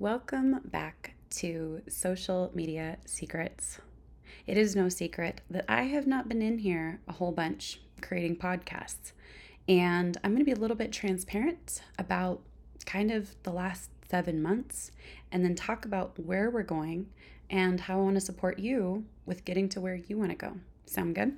Welcome back to Social Media Secrets. It is no secret that I have not been in here a whole bunch creating podcasts. And I'm going to be a little bit transparent about kind of the last seven months and then talk about where we're going and how I want to support you with getting to where you want to go. Sound good?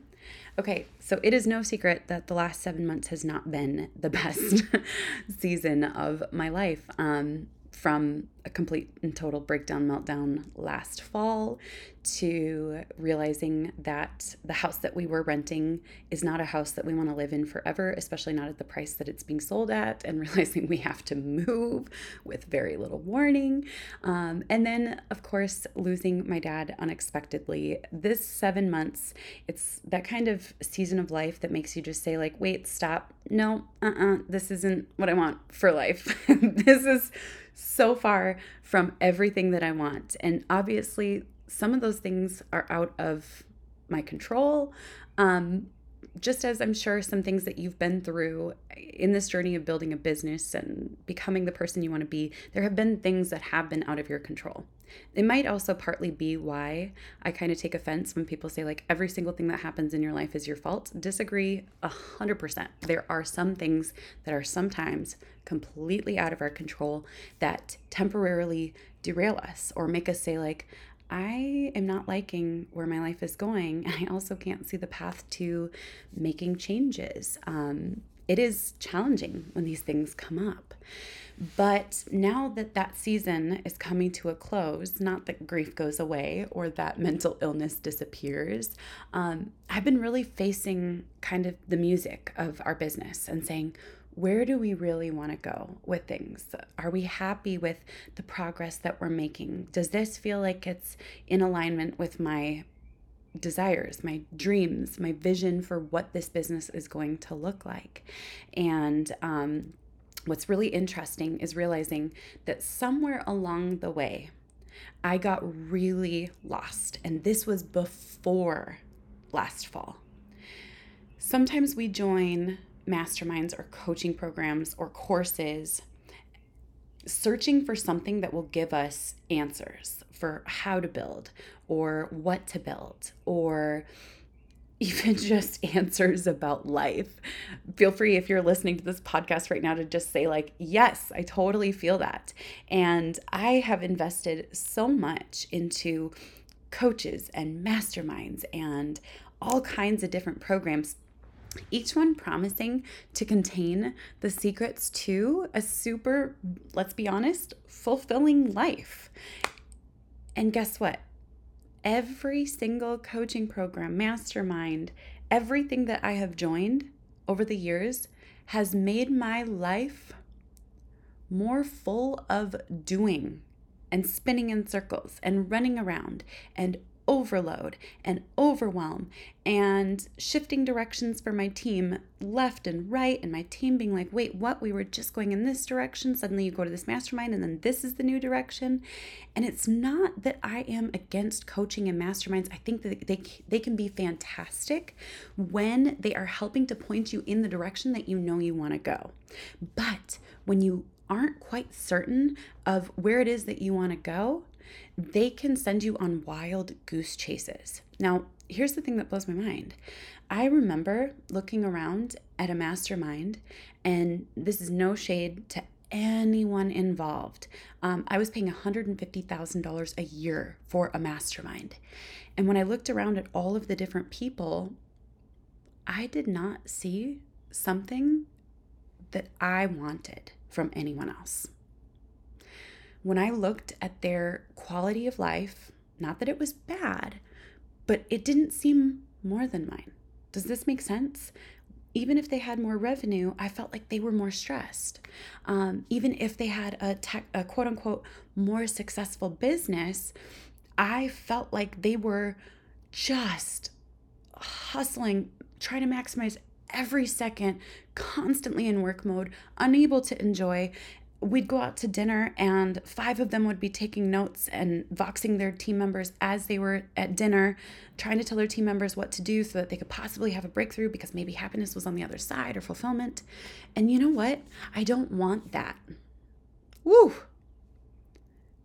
Okay, so it is no secret that the last seven months has not been the best season of my life. Um, from a complete and total breakdown meltdown last fall to realizing that the house that we were renting is not a house that we want to live in forever, especially not at the price that it's being sold at, and realizing we have to move with very little warning. Um, and then, of course, losing my dad unexpectedly. This seven months, it's that kind of season of life that makes you just say, like, wait, stop. No, uh uh-uh, uh this isn't what I want for life. this is so far from everything that I want. And obviously, some of those things are out of my control. Um, just as I'm sure some things that you've been through in this journey of building a business and becoming the person you want to be, there have been things that have been out of your control. It might also partly be why I kind of take offense when people say, like, every single thing that happens in your life is your fault. Disagree a 100%. There are some things that are sometimes completely out of our control that temporarily derail us or make us say, like, I am not liking where my life is going. I also can't see the path to making changes. Um, it is challenging when these things come up. But now that that season is coming to a close, not that grief goes away or that mental illness disappears, um, I've been really facing kind of the music of our business and saying, where do we really want to go with things? Are we happy with the progress that we're making? Does this feel like it's in alignment with my desires, my dreams, my vision for what this business is going to look like? And um, what's really interesting is realizing that somewhere along the way, I got really lost. And this was before last fall. Sometimes we join masterminds or coaching programs or courses searching for something that will give us answers for how to build or what to build or even just answers about life. Feel free if you're listening to this podcast right now to just say, like, yes, I totally feel that. And I have invested so much into coaches and masterminds and all kinds of different programs each one promising to contain the secrets to a super, let's be honest, fulfilling life. And guess what? Every single coaching program, mastermind, everything that I have joined over the years has made my life more full of doing and spinning in circles and running around and overload and overwhelm and shifting directions for my team left and right and my team being like wait what? We were just going in this direction. Suddenly you go to this mastermind and then this is the new direction. And it's not that i am against coaching and masterminds. I think that they, they can be fantastic when they are helping to point you in the direction that you know you want to go. But when you aren't quite certain of where it is that you want to go they can send you on wild goose chases. Now, here's the thing that blows my mind. I remember looking around at a mastermind, and this is no shade to anyone involved. Um, I was paying $150,000 a year for a mastermind. And when I looked around at all of the different people, I did not see something that I wanted from anyone else when I looked at their quality of life, not that it was bad, but it didn't seem more than mine. Does this make sense? Even if they had more revenue, I felt like they were more stressed. Um, even if they had a, tech, a quote unquote more successful business, I felt like they were just hustling, trying to maximize every second, constantly in work mode, unable to enjoy we'd go out to dinner and five of them would be taking notes and voxing their team members as they were at dinner trying to tell their team members what to do so that they could possibly have a breakthrough because maybe happiness was on the other side or fulfillment and you know what i don't want that woo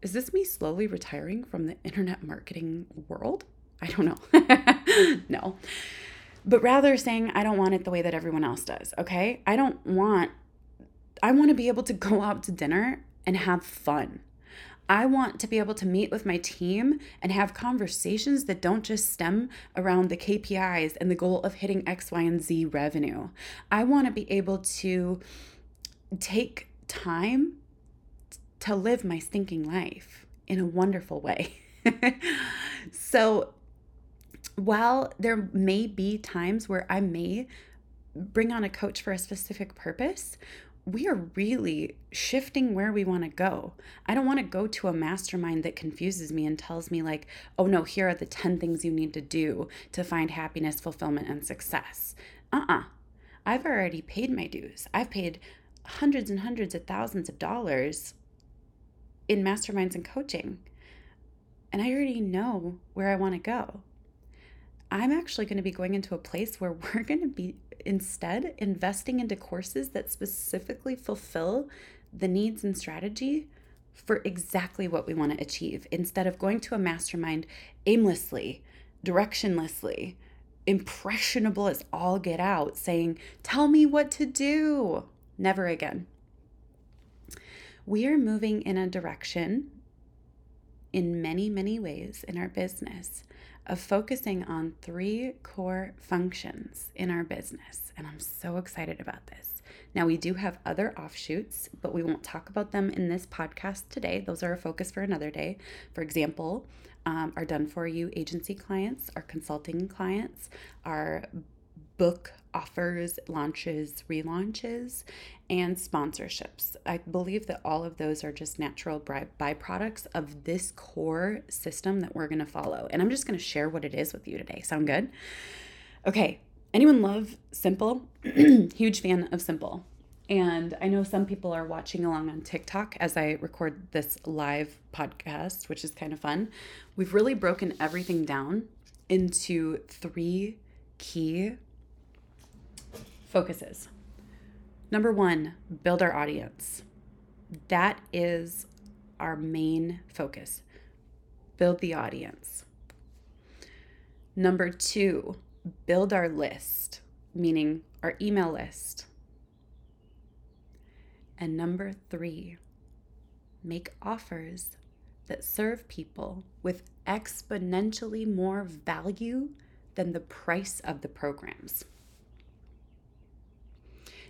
Is this me slowly retiring from the internet marketing world? I don't know. no. But rather saying, I don't want it the way that everyone else does, okay? I don't want, I want to be able to go out to dinner and have fun. I want to be able to meet with my team and have conversations that don't just stem around the KPIs and the goal of hitting X, Y, and Z revenue. I want to be able to take time to live my stinking life in a wonderful way. so, while there may be times where I may bring on a coach for a specific purpose, we are really shifting where we want to go. I don't want to go to a mastermind that confuses me and tells me, like, oh no, here are the 10 things you need to do to find happiness, fulfillment, and success. Uh uh-uh. uh. i have already paid my dues. I've paid hundreds and hundreds of thousands of dollars in masterminds and coaching. And I already know where I want to go. I'm actually going to be going into a place where we're going to be instead investing into courses that specifically fulfill the needs and strategy for exactly what we want to achieve instead of going to a mastermind aimlessly, directionlessly, impressionable as all get out, saying, Tell me what to do. Never again. We are moving in a direction in many, many ways in our business of focusing on three core functions in our business. And I'm so excited about this. Now, we do have other offshoots, but we won't talk about them in this podcast today. Those are a focus for another day. For example, um, our done for you agency clients, our consulting clients, our book offers, launches, relaunches, and sponsorships. I believe that all of those are just natural byproducts of this core system that we're going to follow. And I'm just going to share what it is with you today. Sound good? Okay. Anyone love Simple? Huge fan of Simple. And I know some people are watching along on TikTok as I record this live podcast, which is kind of fun. We've really broken everything down into three key focuses. Number one, build our audience. That is our main focus. Build the audience. Number two, build our list, meaning our email list. And number three, make offers that serve people with exponentially more value than the price of the programs.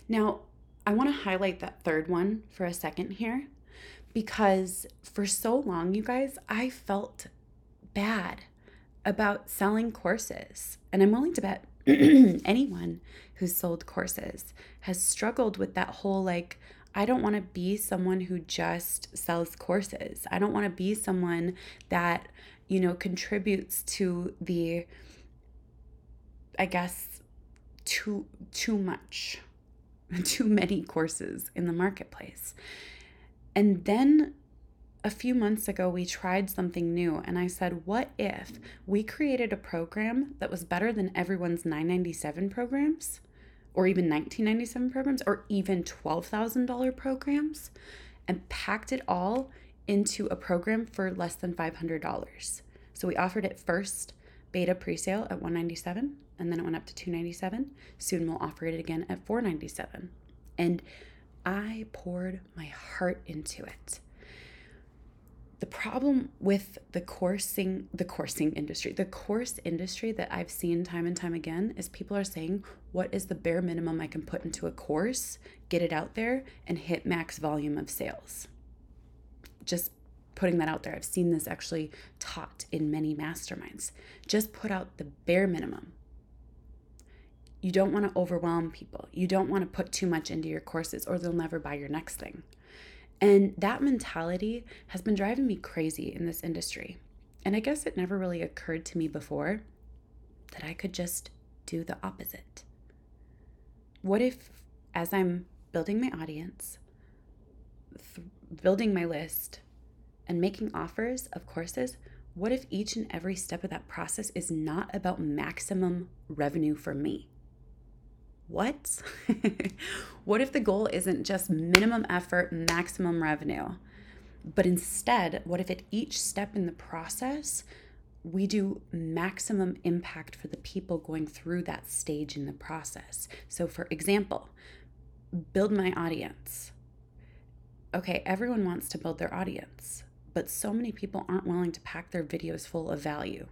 Now, I want to highlight that third one for a second here because for so long, you guys, I felt bad about selling courses. And I'm willing to bet anyone who's sold courses has struggled with that whole like, I don't want to be someone who just sells courses. I don't want to be someone that, you know, contributes to the, I guess, too too much too many courses in the marketplace. And then a few months ago, we tried something new, and I said, What if we created a program that was better than everyone's 997 programs, or even 1997 programs, or even $12,000 programs, and packed it all into a program for less than $500? So we offered it first beta pre-sale at 197 and then it went up to 297 soon we'll offer it again at 497 and i poured my heart into it. The problem with the coursing the coursing industry the course industry that i've seen time and time again is people are saying what is the bare minimum i can put into a course get it out there and hit max volume of sales? Just putting that out there. I've seen this actually taught in many masterminds. Just put out the bare minimum. You don't want to overwhelm people. You don't want to put too much into your courses or they'll never buy your next thing. And that mentality has been driving me crazy in this industry. And I guess it never really occurred to me before that I could just do the opposite. What if, as I'm building my audience, th- building my list, and making offers of courses, what if each and every step of that process is not about maximum revenue for me? What? what if the goal isn't just minimum effort, maximum revenue? But instead, what if at each step in the process, we do maximum impact for the people going through that stage in the process? So, for example, build my audience. Okay, everyone wants to build their audience, but so many people aren't willing to pack their videos full of value.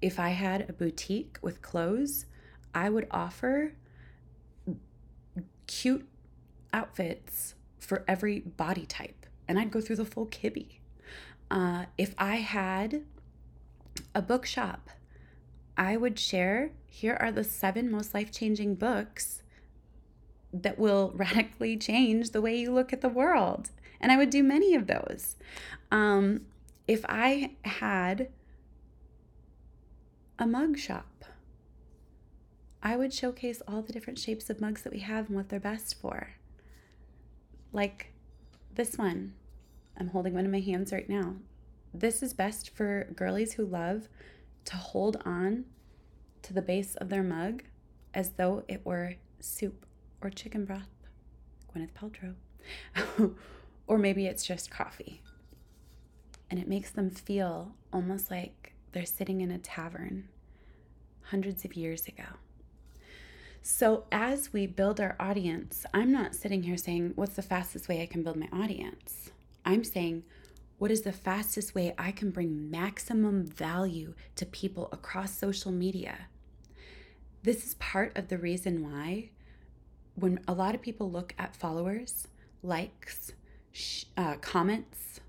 If I had a boutique with clothes, I would offer cute outfits for every body type, and I'd go through the full kibbe. Uh, if I had a bookshop, I would share here are the seven most life changing books that will radically change the way you look at the world. And I would do many of those. Um, if I had a mug shop, I would showcase all the different shapes of mugs that we have and what they're best for. Like this one, I'm holding one in my hands right now. This is best for girlies who love to hold on to the base of their mug as though it were soup or chicken broth, Gwyneth Paltrow. or maybe it's just coffee. And it makes them feel almost like they're sitting in a tavern hundreds of years ago. So, as we build our audience, I'm not sitting here saying, What's the fastest way I can build my audience? I'm saying, What is the fastest way I can bring maximum value to people across social media? This is part of the reason why when a lot of people look at followers, likes, sh- uh, comments,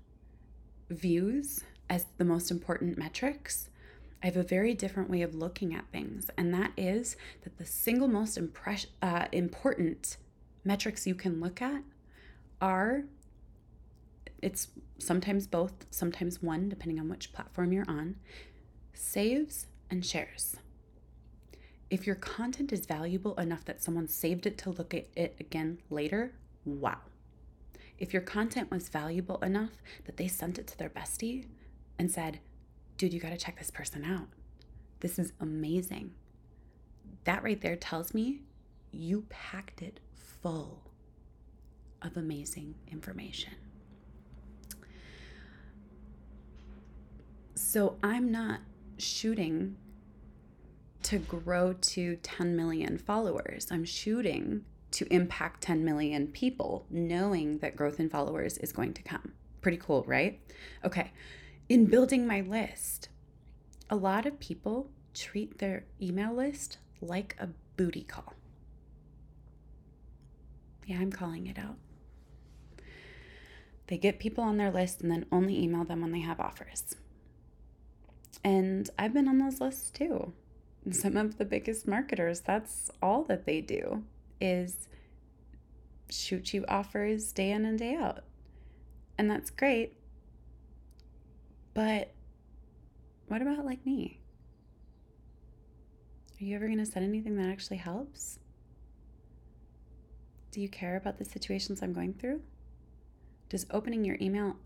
views as the most important metrics, I have a very different way of looking at things. And that is that the single most impress- uh, important metrics you can look at are it's sometimes both, sometimes one, depending on which platform you're on saves and shares if your content is valuable enough that someone saved it to look at it again later, wow. If your content was valuable enough that they sent it to their bestie and said, dude, you got to check this person out. This is amazing. That right there tells me you packed it full of amazing information. So I'm not shooting to grow to 10 million followers. I'm shooting to impact 10 million people, knowing that growth in followers is going to come. Pretty cool, right? Okay. In building my list, a lot of people treat their email list like a booty call. Yeah, I'm calling it out. They get people on their list and then only email them when they have offers. And I've been on those lists too some of the biggest marketers, that's all that they do is shoot you offers day in and day out. And that's great. But what about like me? Are you ever going to send anything that actually helps? Do you care about the situations I'm going through? Does opening your email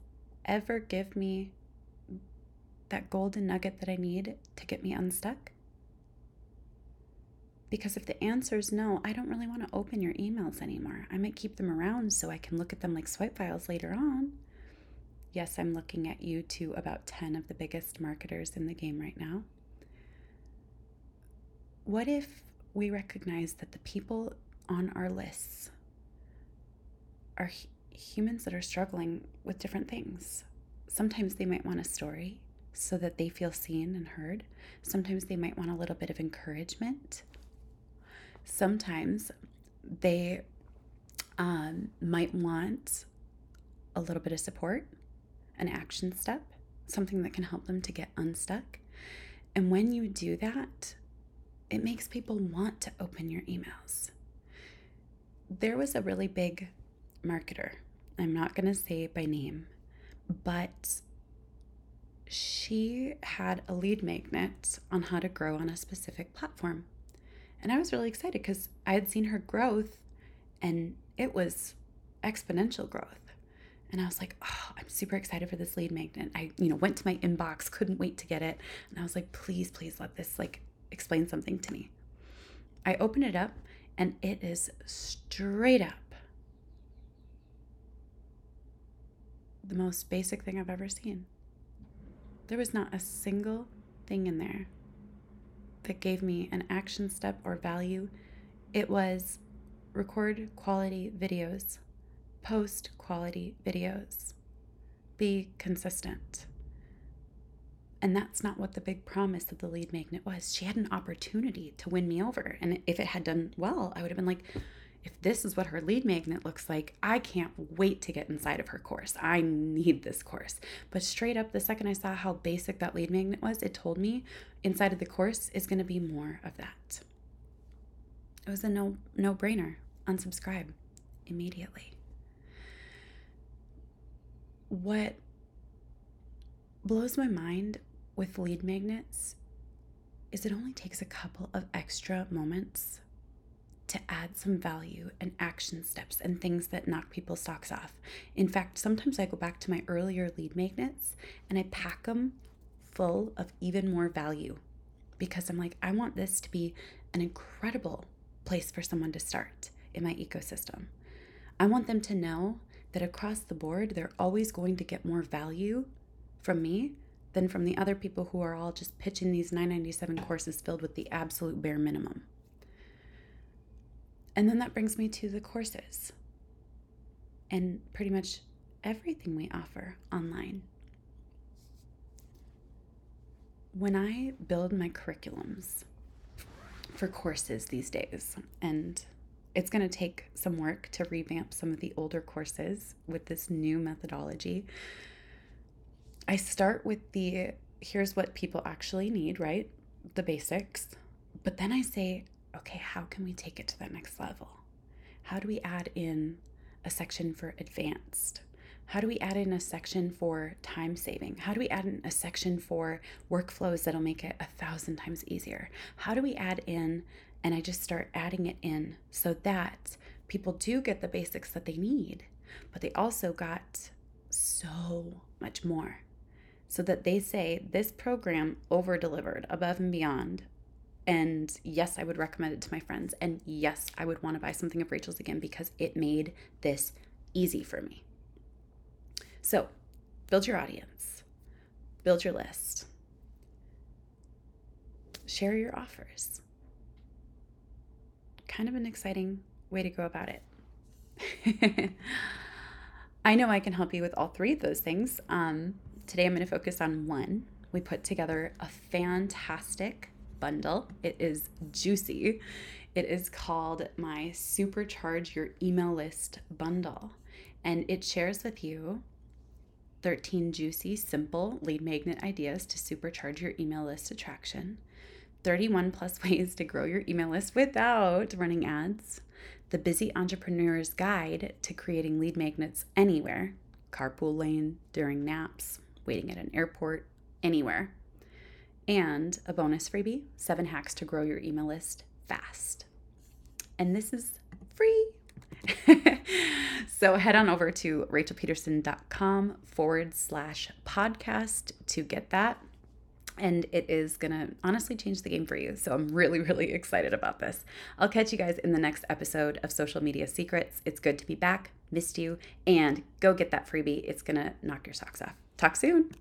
ever give me that golden nugget that I need to get me unstuck? Because if the answer is no, I don't really want to open your emails anymore. I might keep them around so I can look at them like swipe files later on. Yes, I'm looking at you to about 10 of the biggest marketers in the game right now. What if we recognize that the people on our lists are humans that are struggling with different things? Sometimes they might want a story so that they feel seen and heard. Sometimes they might want a little bit of encouragement sometimes they um, might want a little bit of support, an action step, something that can help them to get unstuck. And when you do that, it makes people want to open your emails. There was a really big marketer, I'm not going to say by name, but she had a lead magnet on how to grow on a specific platform. And I was really excited because I had seen her growth and it was exponential growth. And I was like, oh, I'm super excited for this lead magnet. I, you know, went to my inbox, couldn't wait to get it. And I was like, please, please let this like explain something to me. I open it up and it is straight up the most basic thing I've ever seen. There was not a single thing in there that gave me an action step or value. It was record quality videos, post quality videos, be consistent. And that's not what the big promise of the lead magnet was. She had an opportunity to win me over. And if it had done well, I would have been like, if this is what her lead magnet looks like, I can't wait to get inside of her course. I need this course. But straight up, the second I saw how basic that lead magnet was, it told me inside of the course is going to be more of that. It was a no no brainer. Unsubscribe immediately. What blows my mind with lead magnets is it only takes a couple of extra moments to add some value and action steps and things that knock people's socks off. In fact, sometimes I go back to my earlier lead magnets and I pack them full of even more value because I'm like, I want this to be an incredible place for someone to start in my ecosystem. I want them to know that across the board, they're always going to get more value from me than from the other people who are all just pitching these 997 courses filled with the absolute bare minimum. And then that brings me to the courses and pretty much everything we offer online. When I build my curriculums for courses these days, and it's going to take some work to revamp some of the older courses with this new methodology. I start with the here's what people actually need, right? The basics. But then I say, okay, how can we take it to that next level? How do we add in a section for advanced? How do we add in a section for time saving? How do we add in a section for workflows that'll make it a thousand times easier? How do we add in, and I just start adding it in so that people do get the basics that they need, but they also got so much more. So that they say, this program over delivered above and beyond and yes, I would recommend it to my friends. And yes, I would want to buy something of Rachel's again because it made this easy for me. So, build your audience, build your list, share your offers. Kind of an exciting way to go about it. I know I can help you with all three of those things. Um, today, I'm going to focus on one. We put together a fantastic bundle. It is juicy. It is called my Supercharge Your Email List bundle. And it shares with you 13 juicy, simple lead magnet ideas to supercharge your email list attraction, 31 plus ways to grow your email list without running ads, the busy entrepreneur's guide to creating lead magnets anywhere carpool lane, during naps, waiting at an airport, anywhere and a bonus freebie seven hacks to grow your email list fast. And this is free. so head on over to rachelpedersen.com forward slash podcast to get that. And it is going to honestly change the game for you. So I'm really, really excited about this. I'll catch you guys in the next episode of Social Media Secrets. It's good to be back. Missed you. And go get that freebie. It's going to knock your socks off. Talk soon.